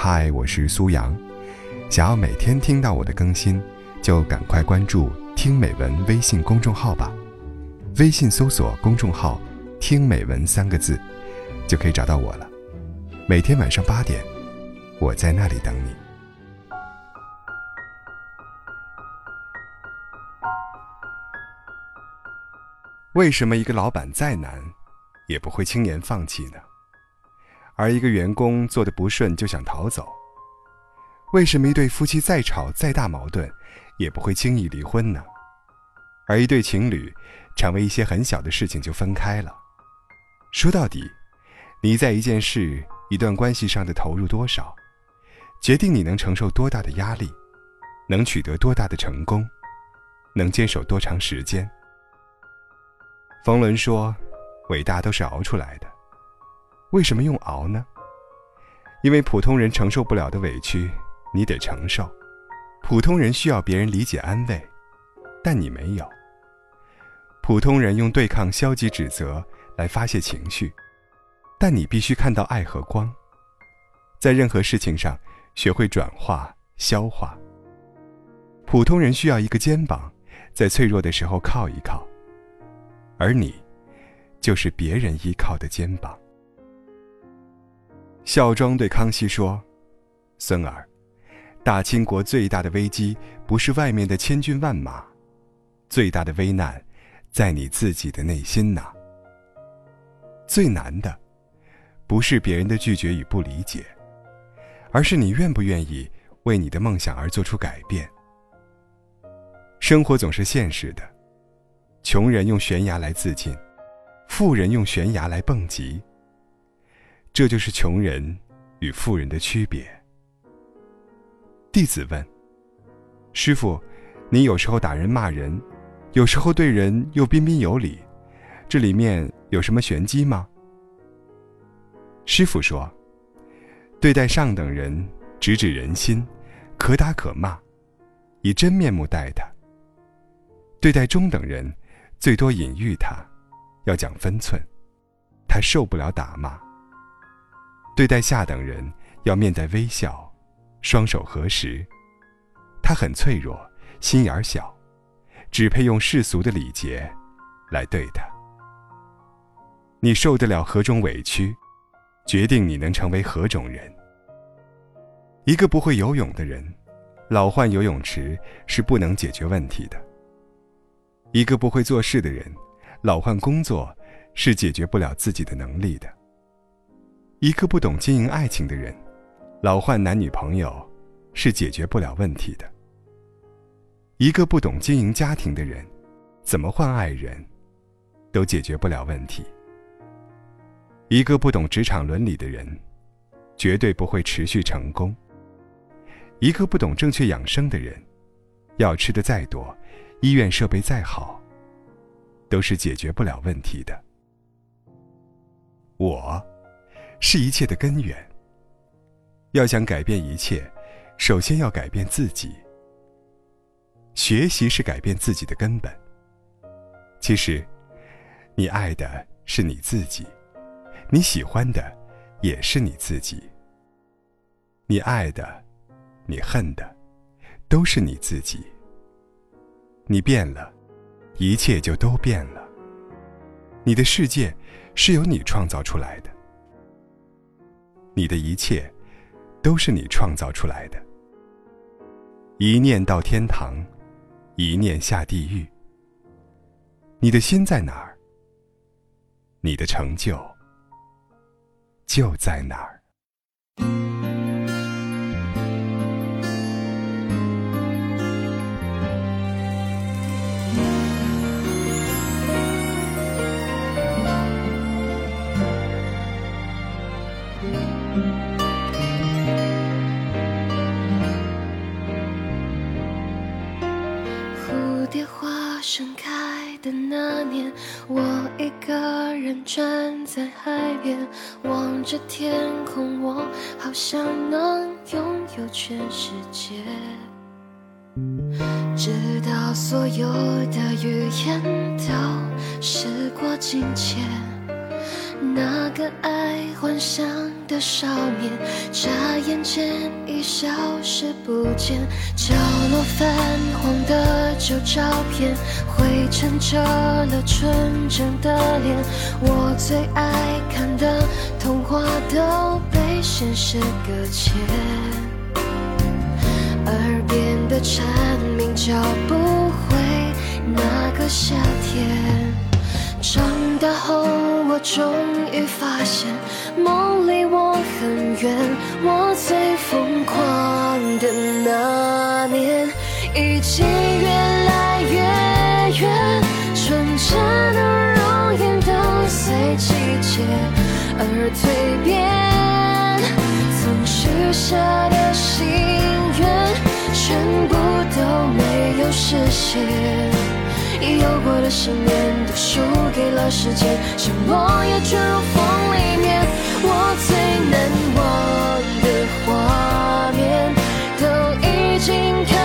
嗨，我是苏阳。想要每天听到我的更新，就赶快关注“听美文”微信公众号吧。微信搜索公众号“听美文”三个字，就可以找到我了。每天晚上八点，我在那里等你。为什么一个老板再难，也不会轻言放弃呢？而一个员工做的不顺就想逃走，为什么一对夫妻再吵再大矛盾，也不会轻易离婚呢？而一对情侣，常为一些很小的事情就分开了。说到底，你在一件事、一段关系上的投入多少，决定你能承受多大的压力，能取得多大的成功，能坚守多长时间。冯仑说：“伟大都是熬出来的。”为什么用熬呢？因为普通人承受不了的委屈，你得承受；普通人需要别人理解安慰，但你没有。普通人用对抗消极指责来发泄情绪，但你必须看到爱和光。在任何事情上，学会转化、消化。普通人需要一个肩膀，在脆弱的时候靠一靠，而你，就是别人依靠的肩膀。孝庄对康熙说：“孙儿，大清国最大的危机不是外面的千军万马，最大的危难在你自己的内心呐。最难的，不是别人的拒绝与不理解，而是你愿不愿意为你的梦想而做出改变。生活总是现实的，穷人用悬崖来自尽，富人用悬崖来蹦极。”这就是穷人与富人的区别。弟子问：“师傅，你有时候打人骂人，有时候对人又彬彬有礼，这里面有什么玄机吗？”师傅说：“对待上等人，直指人心，可打可骂，以真面目待他；对待中等人，最多隐喻他，要讲分寸，他受不了打骂。”对待下等人要面带微笑，双手合十。他很脆弱，心眼儿小，只配用世俗的礼节来对他。你受得了何种委屈，决定你能成为何种人。一个不会游泳的人，老换游泳池是不能解决问题的。一个不会做事的人，老换工作是解决不了自己的能力的。一个不懂经营爱情的人，老换男女朋友，是解决不了问题的。一个不懂经营家庭的人，怎么换爱人，都解决不了问题。一个不懂职场伦理的人，绝对不会持续成功。一个不懂正确养生的人，药吃的再多，医院设备再好，都是解决不了问题的。我。是一切的根源。要想改变一切，首先要改变自己。学习是改变自己的根本。其实，你爱的是你自己，你喜欢的也是你自己。你爱的，你恨的，都是你自己。你变了，一切就都变了。你的世界是由你创造出来的。你的一切，都是你创造出来的。一念到天堂，一念下地狱。你的心在哪儿，你的成就就在哪儿。那年，我一个人站在海边，望着天空，我好像能拥有全世界。直到所有的语言都时过境迁，那个爱幻想。的少年，眨眼间已消失不见。角落泛黄的旧照片，灰尘遮了纯真的脸。我最爱看的童话都被现实搁浅，耳边的蝉鸣叫不回那个夏天。长大后，终于发现，梦离我很远。我最疯狂的那年，已经越来越远。纯真的容颜都随季节而蜕变，曾许下的心愿，全部都没有实现。有过的信念都输给了时间，像落叶卷入风里面。我最难忘的画面，都已经看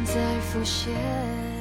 在浮现。